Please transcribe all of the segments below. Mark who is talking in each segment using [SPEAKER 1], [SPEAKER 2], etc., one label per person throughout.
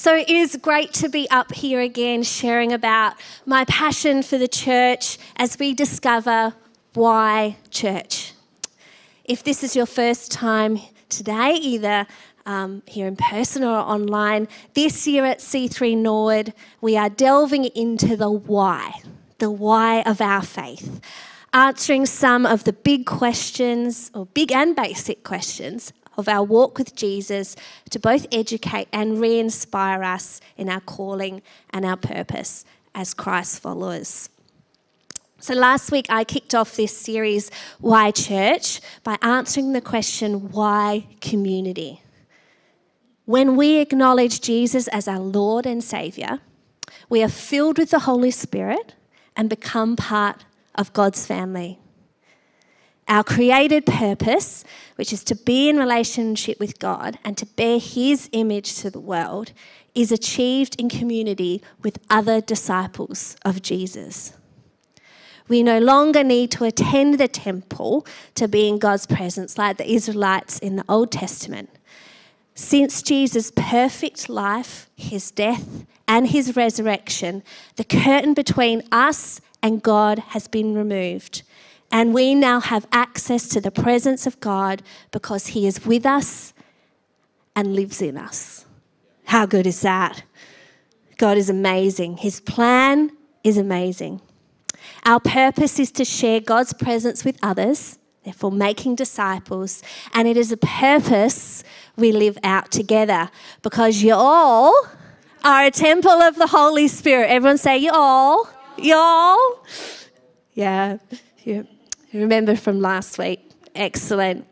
[SPEAKER 1] So it is great to be up here again sharing about my passion for the church as we discover why church. If this is your first time today, either um, here in person or online, this year at C3 Nord, we are delving into the why, the why of our faith, answering some of the big questions, or big and basic questions, of our walk with Jesus to both educate and re inspire us in our calling and our purpose as Christ followers. So, last week I kicked off this series, Why Church, by answering the question, Why community? When we acknowledge Jesus as our Lord and Saviour, we are filled with the Holy Spirit and become part of God's family. Our created purpose, which is to be in relationship with God and to bear His image to the world, is achieved in community with other disciples of Jesus. We no longer need to attend the temple to be in God's presence like the Israelites in the Old Testament. Since Jesus' perfect life, his death, and his resurrection, the curtain between us and God has been removed. And we now have access to the presence of God because He is with us and lives in us. How good is that? God is amazing. His plan is amazing. Our purpose is to share God's presence with others, therefore, making disciples. And it is a purpose we live out together because you all are a temple of the Holy Spirit. Everyone say, you all. You all. Yeah. yeah. Remember from last week. Excellent.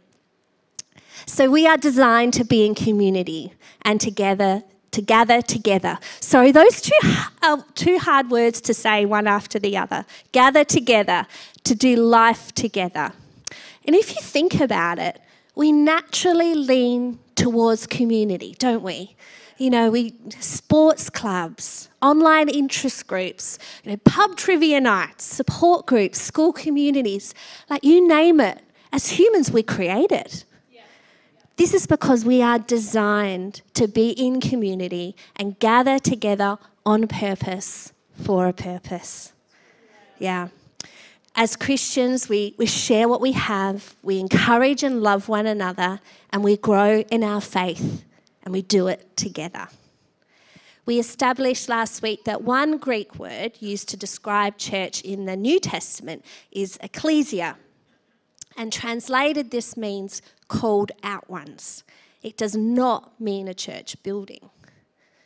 [SPEAKER 1] So we are designed to be in community and together to gather together. So those two are two hard words to say one after the other. Gather together to do life together. And if you think about it, we naturally lean towards community, don't we? You know, we sports clubs, online interest groups, you know, pub trivia nights, support groups, school communities, like you name it. As humans, we create it. This is because we are designed to be in community and gather together on purpose for a purpose. Yeah. As Christians, we, we share what we have, we encourage and love one another, and we grow in our faith and we do it together. We established last week that one Greek word used to describe church in the New Testament is ecclesia. And translated, this means called out ones. It does not mean a church building.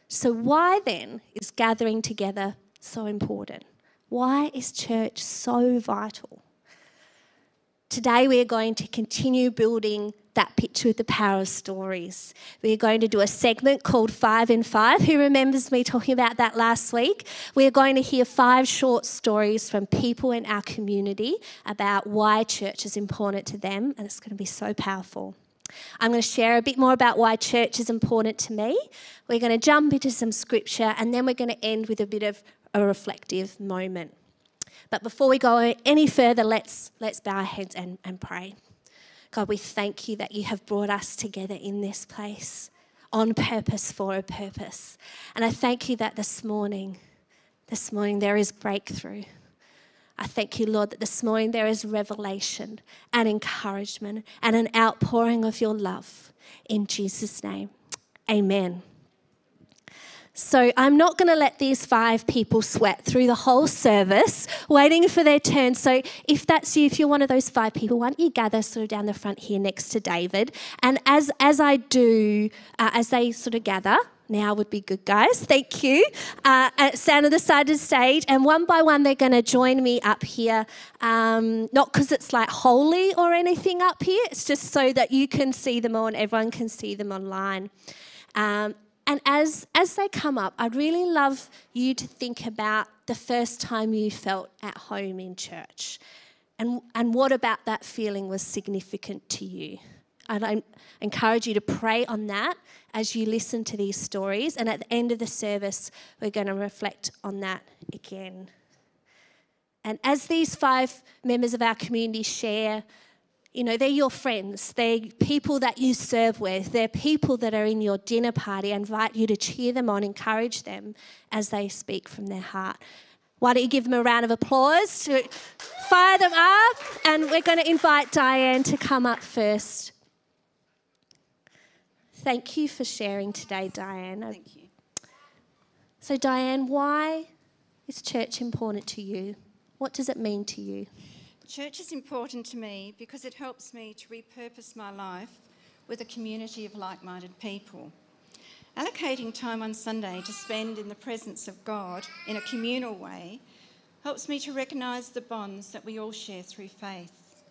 [SPEAKER 1] So, why then is gathering together so important? Why is church so vital? Today, we are going to continue building that picture with the power of stories. We're going to do a segment called Five in Five. Who remembers me talking about that last week? We're going to hear five short stories from people in our community about why church is important to them, and it's going to be so powerful. I'm going to share a bit more about why church is important to me. We're going to jump into some scripture, and then we're going to end with a bit of a reflective moment. But before we go any further, let's, let's bow our heads and, and pray. God, we thank you that you have brought us together in this place on purpose for a purpose. And I thank you that this morning, this morning there is breakthrough. I thank you, Lord, that this morning there is revelation and encouragement and an outpouring of your love. In Jesus' name, amen. So I'm not going to let these five people sweat through the whole service waiting for their turn. So if that's you, if you're one of those five people, why don't you gather sort of down the front here next to David? And as, as I do, uh, as they sort of gather, now would be good, guys. Thank you. Uh, stand on the side of the stage, and one by one, they're going to join me up here. Um, not because it's like holy or anything up here, it's just so that you can see them all and everyone can see them online. Um, and as, as they come up, I'd really love you to think about the first time you felt at home in church. And, and what about that feeling was significant to you? And I encourage you to pray on that as you listen to these stories. And at the end of the service, we're going to reflect on that again. And as these five members of our community share You know, they're your friends, they're people that you serve with, they're people that are in your dinner party. I invite you to cheer them on, encourage them as they speak from their heart. Why don't you give them a round of applause to fire them up? And we're going to invite Diane to come up first. Thank you for sharing today, Diane.
[SPEAKER 2] Thank you.
[SPEAKER 1] So, Diane, why is church important to you? What does it mean to you?
[SPEAKER 2] Church is important to me because it helps me to repurpose my life with a community of like minded people. Allocating time on Sunday to spend in the presence of God in a communal way helps me to recognise the bonds that we all share through faith.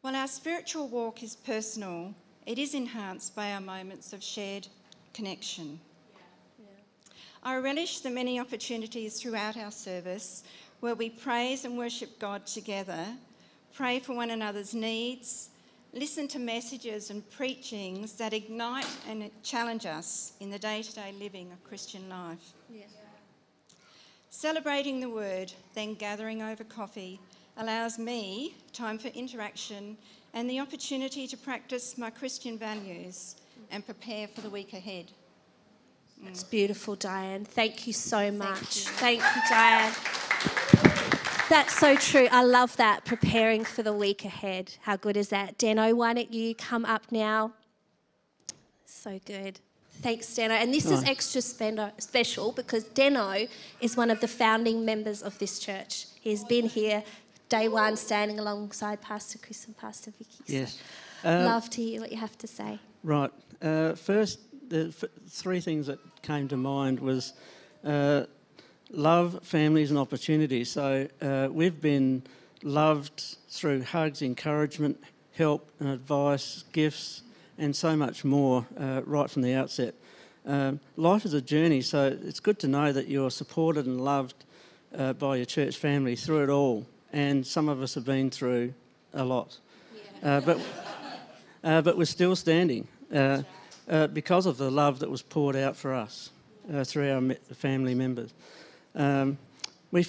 [SPEAKER 2] While our spiritual walk is personal, it is enhanced by our moments of shared connection. I relish the many opportunities throughout our service where we praise and worship God together, pray for one another's needs, listen to messages and preachings that ignite and challenge us in the day to day living of Christian life. Yes. Celebrating the word, then gathering over coffee, allows me time for interaction and the opportunity to practice my Christian values and prepare for the week ahead.
[SPEAKER 1] It's beautiful, Diane. Thank you so much. Thank you, Thank you Diane. That's so true. I love that. Preparing for the week ahead. How good is that? Deno, why don't you come up now? So good. Thanks, Deno. And this is extra special because Deno is one of the founding members of this church. He's been here day one, standing alongside Pastor Chris and Pastor Vicky.
[SPEAKER 3] Yes.
[SPEAKER 1] So uh, love to hear what you have to say.
[SPEAKER 3] Right. Uh, first, the f- three things that came to mind was uh, love, families, and opportunities. So uh, we've been loved through hugs, encouragement, help, and advice, gifts, and so much more uh, right from the outset. Um, life is a journey, so it's good to know that you're supported and loved uh, by your church family through it all. And some of us have been through a lot, yeah. Uh, but uh, but we're still standing uh, because of the love that was poured out for us through our family members. Um, we,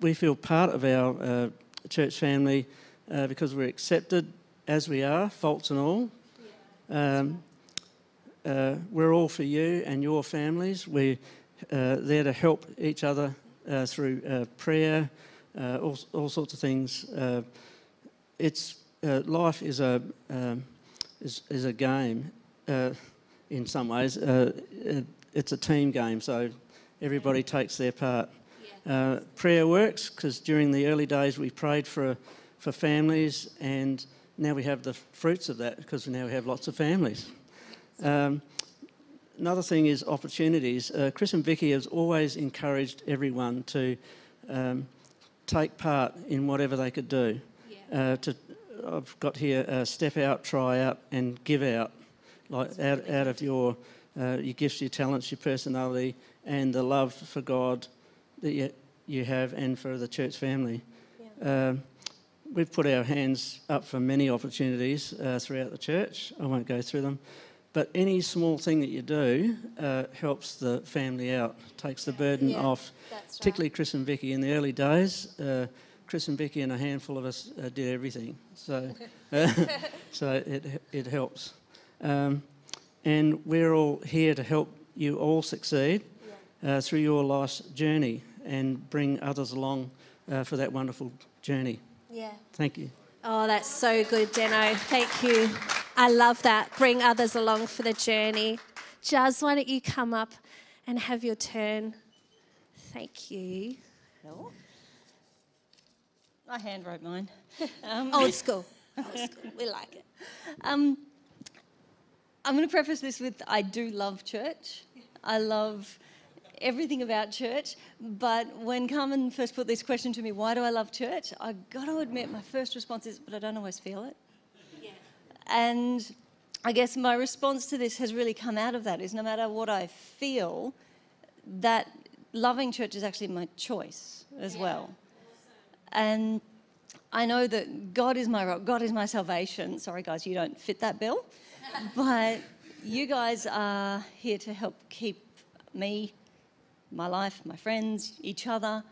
[SPEAKER 3] we feel part of our uh, church family uh, because we're accepted as we are, faults and all. Um, uh, we're all for you and your families. We're uh, there to help each other uh, through uh, prayer, all, all, sorts of things. it's life is a um, is, is a game in some ways. it's a team game, so everybody takes their part. Uh, prayer works because during the early days we prayed for, for families, and now we have the fruits of that because now we have lots of families. Um, another thing is opportunities. Uh, Chris and Vicky has always encouraged everyone to um, take part in whatever they could do. Uh, to, I've got here uh, step out, try out, and give out, like out, out of your uh, your gifts, your talents, your personality, and the love for God that you, you have and for the church family. Yeah. Um, we've put our hands up for many opportunities uh, throughout the church. I won't go through them. But any small thing that you do uh, helps the family out, takes the burden yeah, off, particularly. Chris and Vicky. In the early days, uh, Chris and Vicky and a handful of us uh, did everything. So, so it, it helps. Um, and we're all here to help you all succeed uh, through your life's journey and bring others along uh, for that wonderful journey.
[SPEAKER 1] Yeah.
[SPEAKER 3] Thank you.
[SPEAKER 1] Oh, that's so good, Deno. Thank you. I love that. Bring others along for the journey. Jazz, why don't you come up and have your turn? Thank you.
[SPEAKER 4] No. I hand wrote mine.
[SPEAKER 1] Um, Old school. Old school. We like it.
[SPEAKER 4] Um, I'm going to preface this with I do love church. I love everything about church. But when Carmen first put this question to me, why do I love church? I got to admit, my first response is, but I don't always feel it. Yeah. And I guess my response to this has really come out of that is no matter what I feel, that loving church is actually my choice as yeah. well. And I know that God is my rock, God is my salvation. Sorry, guys, you don't fit that bill but you guys are here to help keep me, my life, my friends, each other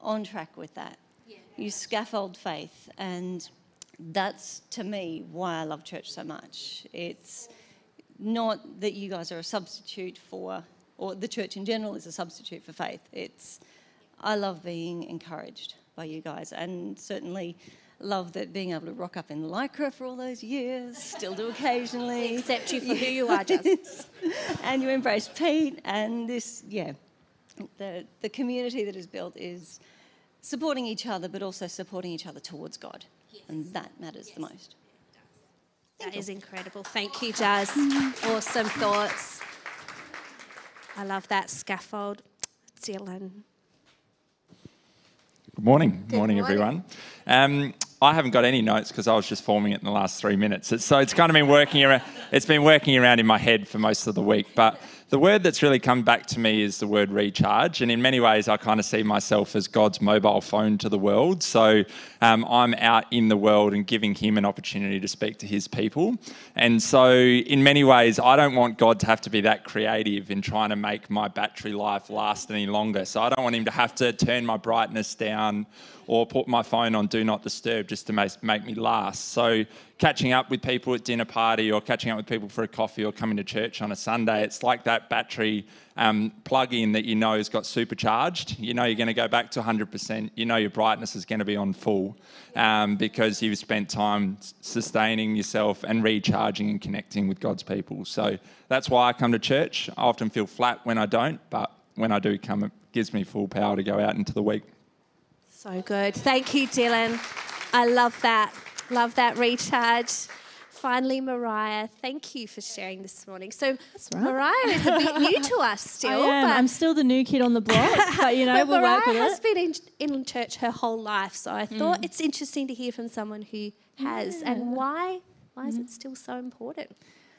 [SPEAKER 4] on track with that. Yeah. You scaffold faith, and that's to me why I love church so much. It's not that you guys are a substitute for, or the church in general is a substitute for faith. It's, I love being encouraged by you guys, and certainly love that being able to rock up in lycra for all those years, still do occasionally.
[SPEAKER 1] Accept you for who you are, just.
[SPEAKER 4] and you embrace Pete, and this, yeah, the, the community that is built is supporting each other, but also supporting each other towards God. Yes. And that matters yes. the most.
[SPEAKER 1] That is incredible. Thank you, Jazz. awesome thoughts. I love that scaffold. Dylan.
[SPEAKER 5] Good morning. Good morning, morning, everyone. Um, I haven't got any notes because I was just forming it in the last three minutes. so it's kind of been working around. It's been working around in my head for most of the week. But the word that's really come back to me is the word recharge. And in many ways, I kind of see myself as God's mobile phone to the world. So um, I'm out in the world and giving Him an opportunity to speak to His people. And so, in many ways, I don't want God to have to be that creative in trying to make my battery life last any longer. So I don't want Him to have to turn my brightness down or put my phone on do not disturb just to make, make me last. So catching up with people at dinner party or catching up with people for a coffee or coming to church on a Sunday, it's like that battery um, plug in that you know has got supercharged. You know you're going to go back to 100%. You know your brightness is going to be on full um, because you've spent time sustaining yourself and recharging and connecting with God's people. So that's why I come to church. I often feel flat when I don't, but when I do come, it gives me full power to go out into the week.
[SPEAKER 1] So good. Thank you, Dylan. I love that. Love that recharge. Finally, Mariah, thank you for sharing this morning. So, right. Mariah is a bit new to us still.
[SPEAKER 6] I am. I'm still the new kid on the block, but you know, we'll
[SPEAKER 1] Mariah
[SPEAKER 6] work with
[SPEAKER 1] has been in, in, church her whole life, so I thought mm. it's interesting to hear from someone who has yeah. and why. Why mm. is it still so important?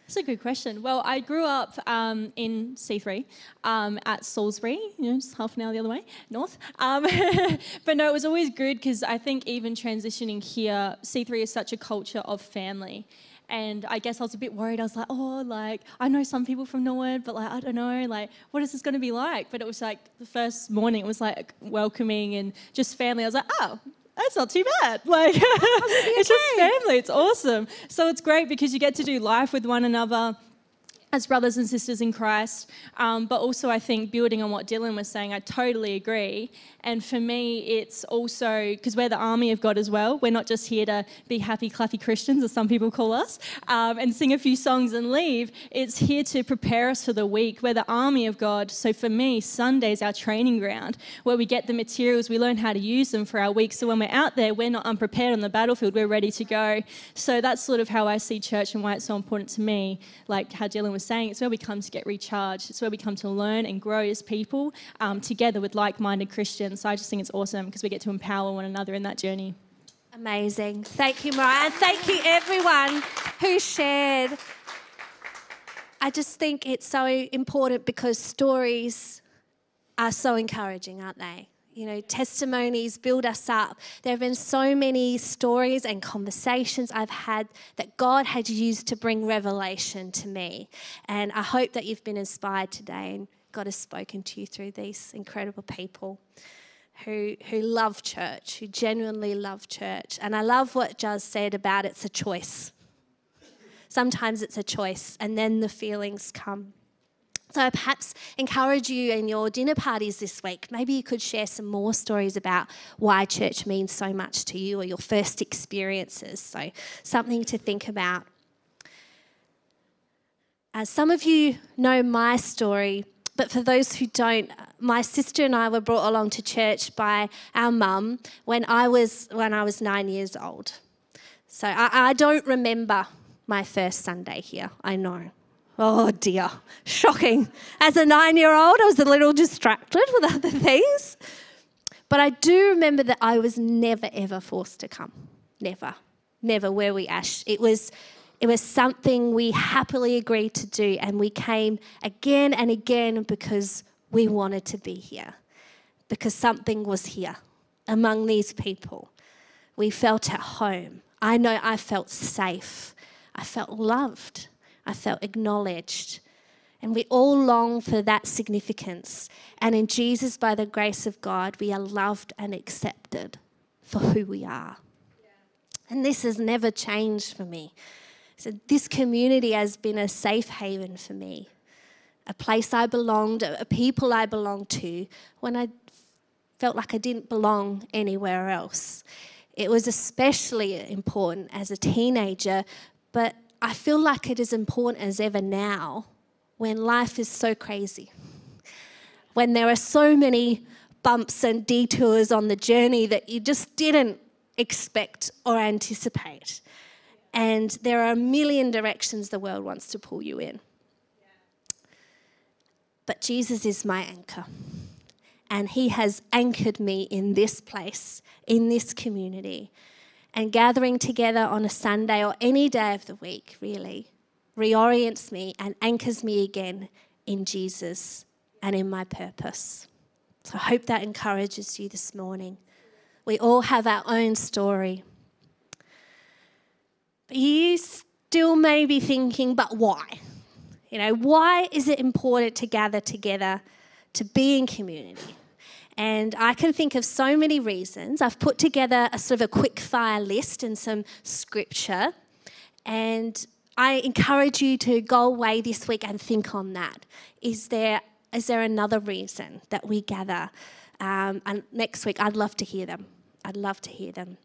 [SPEAKER 6] That's a good question. Well, I grew up um, in C3 um, at Salisbury, you know, just half an hour the other way, north. Um, but no, it was always good because I think even transitioning here, C3 is such a culture of family. And I guess I was a bit worried. I was like, oh, like, I know some people from Norwood, but like, I don't know, like, what is this going to be like? But it was like the first morning, it was like welcoming and just family. I was like, oh, that's not too bad. Like, it's just family. It's awesome. So it's great because you get to do life with one another as brothers and sisters in Christ. Um, but also, I think building on what Dylan was saying, I totally agree. And for me, it's also because we're the army of God as well. We're not just here to be happy, clappy Christians, as some people call us, um, and sing a few songs and leave. It's here to prepare us for the week. We're the army of God. So for me, Sunday's our training ground where we get the materials, we learn how to use them for our week. So when we're out there, we're not unprepared on the battlefield, we're ready to go. So that's sort of how I see church and why it's so important to me. Like how Dylan was saying, it's where we come to get recharged, it's where we come to learn and grow as people um, together with like minded Christians. So I just think it's awesome because we get to empower one another in that journey.
[SPEAKER 1] Amazing. Thank you, Mariah. And thank you, everyone who shared. I just think it's so important because stories are so encouraging, aren't they? You know, testimonies build us up. There have been so many stories and conversations I've had that God had used to bring revelation to me. And I hope that you've been inspired today and God has spoken to you through these incredible people who, who love church, who genuinely love church. And I love what Jazz said about it's a choice. Sometimes it's a choice, and then the feelings come. So I perhaps encourage you in your dinner parties this week. Maybe you could share some more stories about why church means so much to you or your first experiences. So something to think about. As some of you know my story, but for those who don't, my sister and I were brought along to church by our mum when I was when I was nine years old. So I, I don't remember my first Sunday here. I know. Oh dear, shocking. As a nine year old, I was a little distracted with other things. But I do remember that I was never ever forced to come. Never. Never were we ash. It was it was something we happily agreed to do, and we came again and again because we wanted to be here, because something was here among these people. We felt at home. I know I felt safe. I felt loved. I felt acknowledged. And we all long for that significance. And in Jesus, by the grace of God, we are loved and accepted for who we are. And this has never changed for me. So, this community has been a safe haven for me, a place I belonged, a people I belonged to when I felt like I didn't belong anywhere else. It was especially important as a teenager, but I feel like it is important as ever now when life is so crazy, when there are so many bumps and detours on the journey that you just didn't expect or anticipate. And there are a million directions the world wants to pull you in. But Jesus is my anchor. And He has anchored me in this place, in this community. And gathering together on a Sunday or any day of the week, really, reorients me and anchors me again in Jesus and in my purpose. So I hope that encourages you this morning. We all have our own story. But you still may be thinking, but why? You know, why is it important to gather together to be in community? And I can think of so many reasons. I've put together a sort of a quick fire list and some scripture. And I encourage you to go away this week and think on that. Is there, is there another reason that we gather? Um, and next week, I'd love to hear them. I'd love to hear them.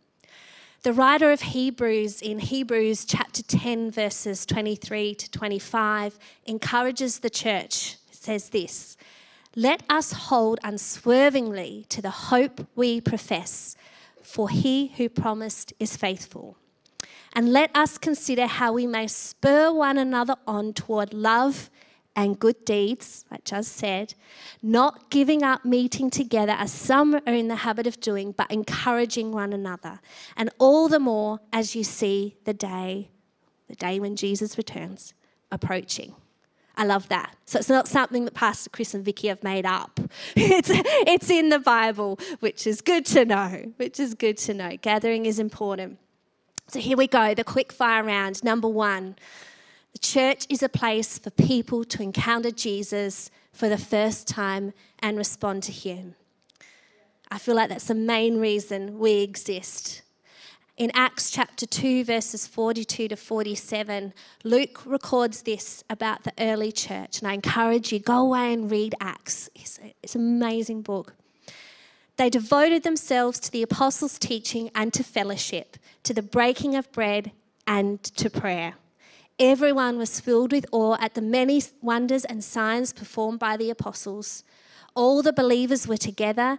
[SPEAKER 1] The writer of Hebrews in Hebrews chapter 10, verses 23 to 25, encourages the church. Says this Let us hold unswervingly to the hope we profess, for he who promised is faithful. And let us consider how we may spur one another on toward love and good deeds, like just said, not giving up meeting together as some are in the habit of doing, but encouraging one another. And all the more as you see the day, the day when Jesus returns, approaching. I love that. So it's not something that Pastor Chris and Vicky have made up. It's, it's in the Bible, which is good to know, which is good to know. Gathering is important. So here we go, the quick fire round. Number one, the church is a place for people to encounter Jesus for the first time and respond to him. I feel like that's the main reason we exist. In Acts chapter 2, verses 42 to 47, Luke records this about the early church. And I encourage you, go away and read Acts. It's, it's an amazing book. They devoted themselves to the apostles' teaching and to fellowship, to the breaking of bread and to prayer. Everyone was filled with awe at the many wonders and signs performed by the apostles. All the believers were together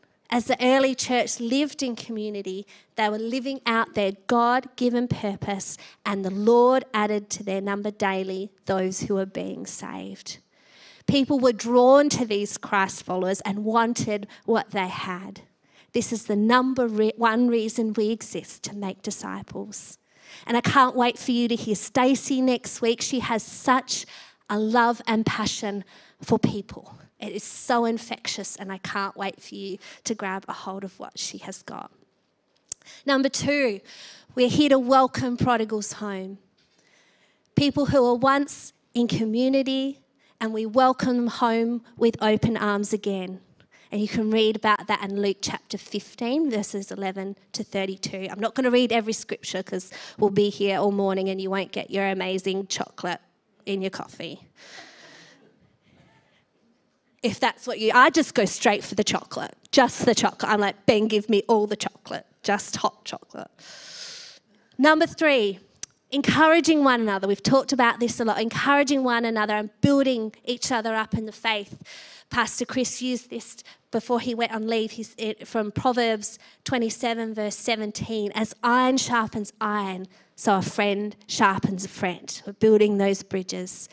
[SPEAKER 1] As the early church lived in community, they were living out their God given purpose, and the Lord added to their number daily those who were being saved. People were drawn to these Christ followers and wanted what they had. This is the number one reason we exist to make disciples. And I can't wait for you to hear Stacey next week. She has such a love and passion for people. It is so infectious, and I can't wait for you to grab a hold of what she has got. Number two, we're here to welcome prodigals home. People who were once in community, and we welcome them home with open arms again. And you can read about that in Luke chapter 15, verses 11 to 32. I'm not going to read every scripture because we'll be here all morning and you won't get your amazing chocolate in your coffee. If that's what you, I just go straight for the chocolate, just the chocolate. I'm like, Ben, give me all the chocolate, just hot chocolate. Number three, encouraging one another. We've talked about this a lot, encouraging one another and building each other up in the faith. Pastor Chris used this before he went on leave He's from Proverbs 27, verse 17. As iron sharpens iron, so a friend sharpens a friend. We're building those bridges.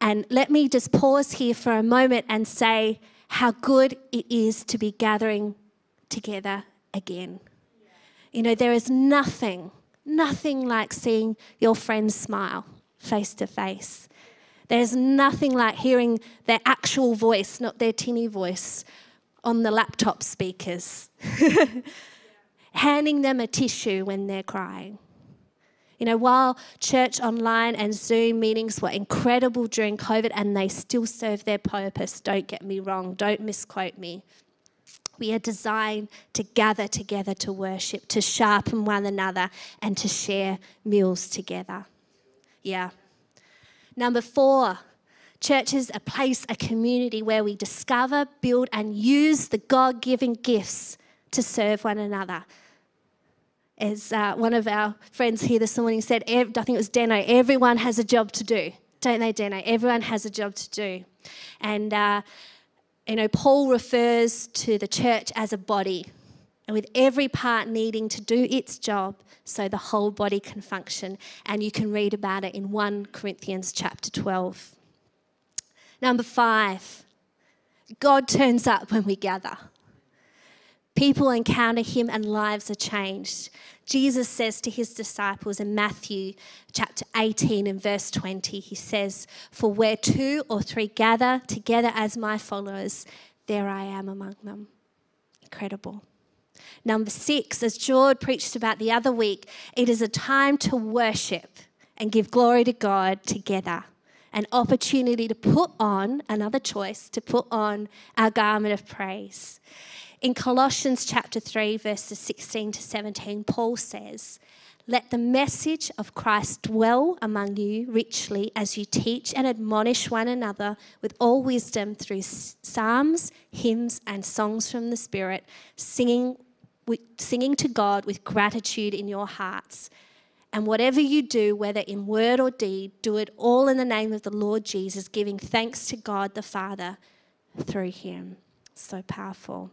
[SPEAKER 1] And let me just pause here for a moment and say how good it is to be gathering together again. You know, there is nothing, nothing like seeing your friends smile face to face. There's nothing like hearing their actual voice, not their tinny voice, on the laptop speakers. Handing them a tissue when they're crying. You know, while church online and Zoom meetings were incredible during COVID and they still serve their purpose, don't get me wrong, don't misquote me. We are designed to gather together to worship, to sharpen one another, and to share meals together. Yeah. Number four, church is a place, a community where we discover, build, and use the God given gifts to serve one another as uh, one of our friends here this morning said, I think it was Deno, everyone has a job to do, don't they, Deno? Everyone has a job to do. And, uh, you know, Paul refers to the church as a body, and with every part needing to do its job so the whole body can function. And you can read about it in 1 Corinthians chapter 12. Number five, God turns up when we gather. People encounter him and lives are changed. Jesus says to his disciples in Matthew chapter 18 and verse 20, he says, For where two or three gather together as my followers, there I am among them. Incredible. Number six, as George preached about the other week, it is a time to worship and give glory to God together. An opportunity to put on, another choice, to put on our garment of praise. In Colossians chapter 3, verses 16 to 17, Paul says, Let the message of Christ dwell among you richly as you teach and admonish one another with all wisdom through psalms, hymns, and songs from the Spirit, singing, singing to God with gratitude in your hearts. And whatever you do, whether in word or deed, do it all in the name of the Lord Jesus, giving thanks to God the Father through him. So powerful.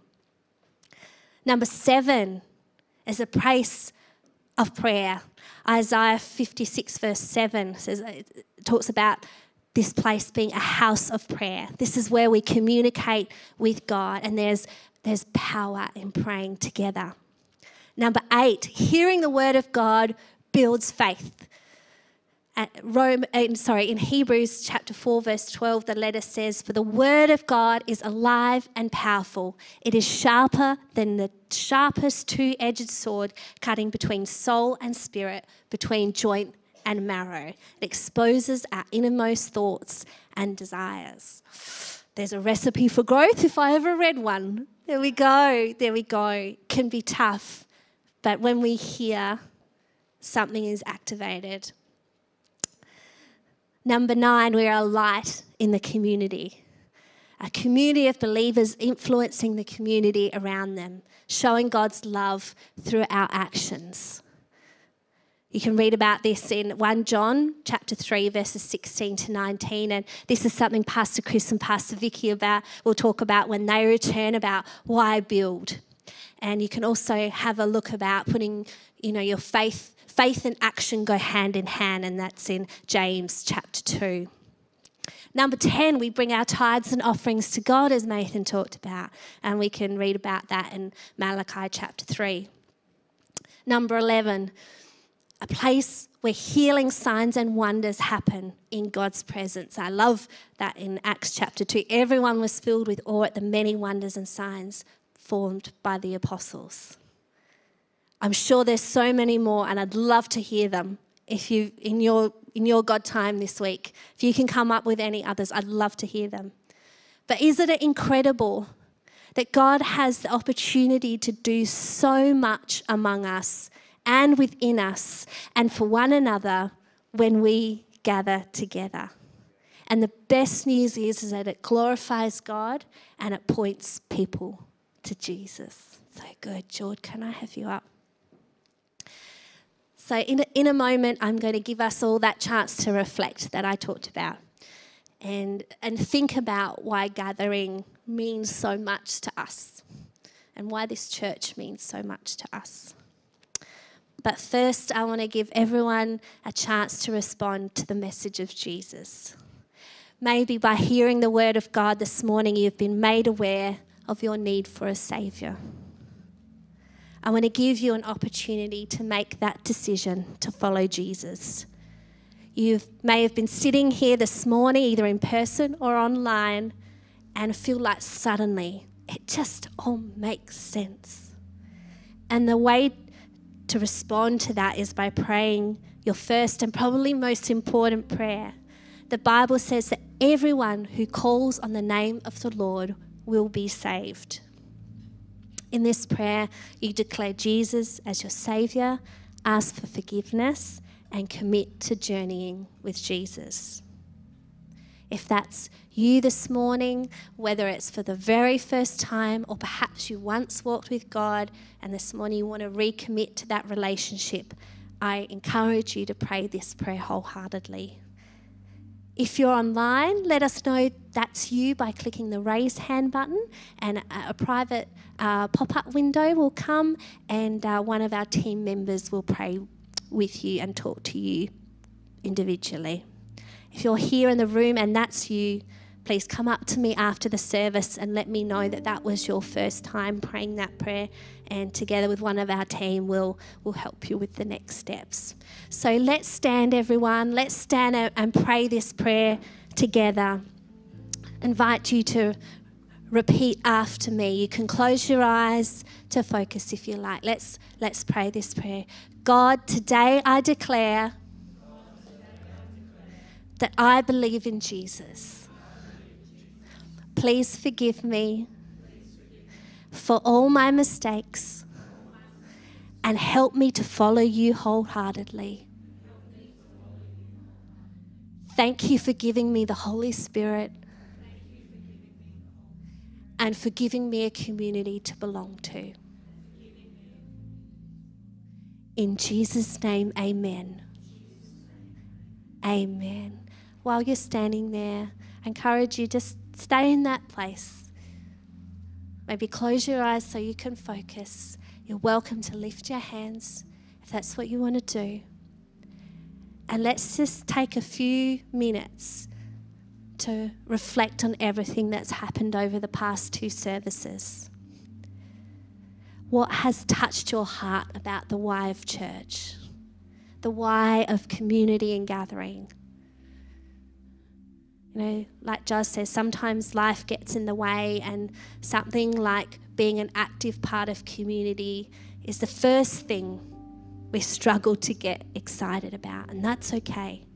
[SPEAKER 1] Number seven is a place of prayer. Isaiah 56, verse 7 says, it talks about this place being a house of prayer. This is where we communicate with God, and there's, there's power in praying together. Number eight, hearing the word of God builds faith. Rome, sorry, in Hebrews chapter 4, verse 12, the letter says, For the word of God is alive and powerful. It is sharper than the sharpest two edged sword, cutting between soul and spirit, between joint and marrow. It exposes our innermost thoughts and desires. There's a recipe for growth if I ever read one. There we go. There we go. Can be tough, but when we hear, something is activated. Number nine, we're a light in the community. A community of believers influencing the community around them, showing God's love through our actions. You can read about this in 1 John chapter 3 verses 16 to 19 and this is something Pastor Chris and Pastor Vicky about will talk about when they return about why build. And you can also have a look about putting you know your faith faith and action go hand in hand, and that's in James chapter 2. Number 10, we bring our tithes and offerings to God, as Nathan talked about, and we can read about that in Malachi chapter 3. Number 11, a place where healing signs and wonders happen in God's presence. I love that in Acts chapter 2. Everyone was filled with awe at the many wonders and signs formed by the apostles. I'm sure there's so many more, and I'd love to hear them. If you, in your, in your God time this week, if you can come up with any others, I'd love to hear them. But isn't it incredible that God has the opportunity to do so much among us and within us and for one another when we gather together? And the best news is, is that it glorifies God and it points people to Jesus. So good. George, can I have you up? So, in a, in a moment, I'm going to give us all that chance to reflect that I talked about and, and think about why gathering means so much to us and why this church means so much to us. But first, I want to give everyone a chance to respond to the message of Jesus. Maybe by hearing the word of God this morning, you've been made aware of your need for a Saviour. I want to give you an opportunity to make that decision to follow Jesus. You may have been sitting here this morning, either in person or online, and feel like suddenly it just all makes sense. And the way to respond to that is by praying your first and probably most important prayer. The Bible says that everyone who calls on the name of the Lord will be saved. In this prayer, you declare Jesus as your Saviour, ask for forgiveness, and commit to journeying with Jesus. If that's you this morning, whether it's for the very first time or perhaps you once walked with God and this morning you want to recommit to that relationship, I encourage you to pray this prayer wholeheartedly. If you're online, let us know that's you by clicking the raise hand button, and a, private uh, pop up window will come, and uh, one of our team members will pray with you and talk to you individually. If you're here in the room and that's you, please come up to me after the service and let me know that that was your first time praying that prayer. And together with one of our team, we'll, we'll help you with the next steps. So let's stand, everyone. Let's stand and pray this prayer together. invite you to repeat after me. You can close your eyes to focus if you like. Let's, let's pray this prayer. God, today I declare that I believe in Jesus. Please forgive me for all my mistakes and help me to follow you wholeheartedly. Thank you for giving me the Holy Spirit and for giving me a community to belong to. In Jesus' name, amen. Amen. While you're standing there, I encourage you just stay in that place. Maybe close your eyes so you can focus. You're welcome to lift your hands if that's what you want to do. And let's just take a few minutes to reflect on everything that's happened over the past two services. What has touched your heart about the why of church? The why of community and gathering? You know, like Josh says, sometimes life gets in the way, and something like being an active part of community is the first thing we struggle to get excited about, and that's okay.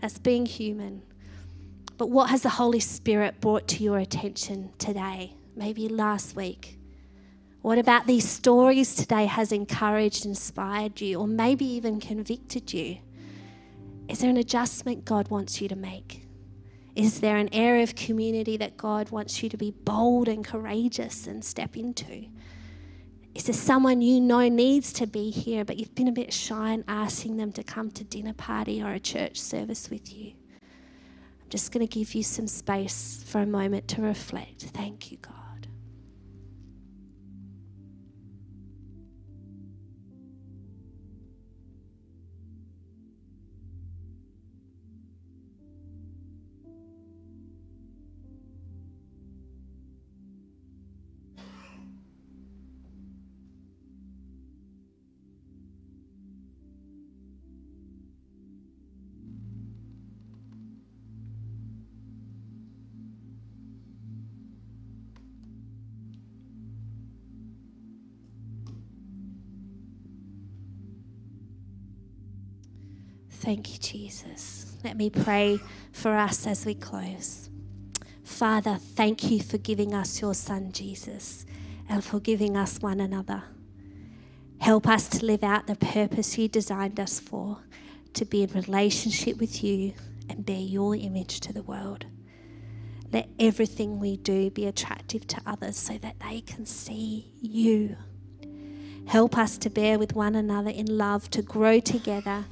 [SPEAKER 1] That's being human. But what has the Holy Spirit brought to your attention today? Maybe last week? What about these stories today has encouraged, inspired you, or maybe even convicted you? Is there an adjustment God wants you to make? Is there an area of community that God wants you to be bold and courageous and step into? Is there someone you know needs to be here, but you've been a bit shy in asking them to come to dinner party or a church service with you? I'm just going to give you some space for a moment to reflect. Thank you, God. Thank you, Jesus. Let me pray for us as we close. Father, thank you for giving us your Son, Jesus, and for giving us one another. Help us to live out the purpose you designed us for, to be in relationship with you and bear your image to the world. Let everything we do be attractive to others so that they can see you. Help us to bear with one another in love, to grow together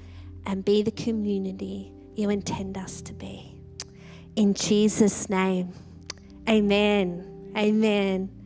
[SPEAKER 1] and be the community you intend us to be. In Jesus' name, amen. Amen.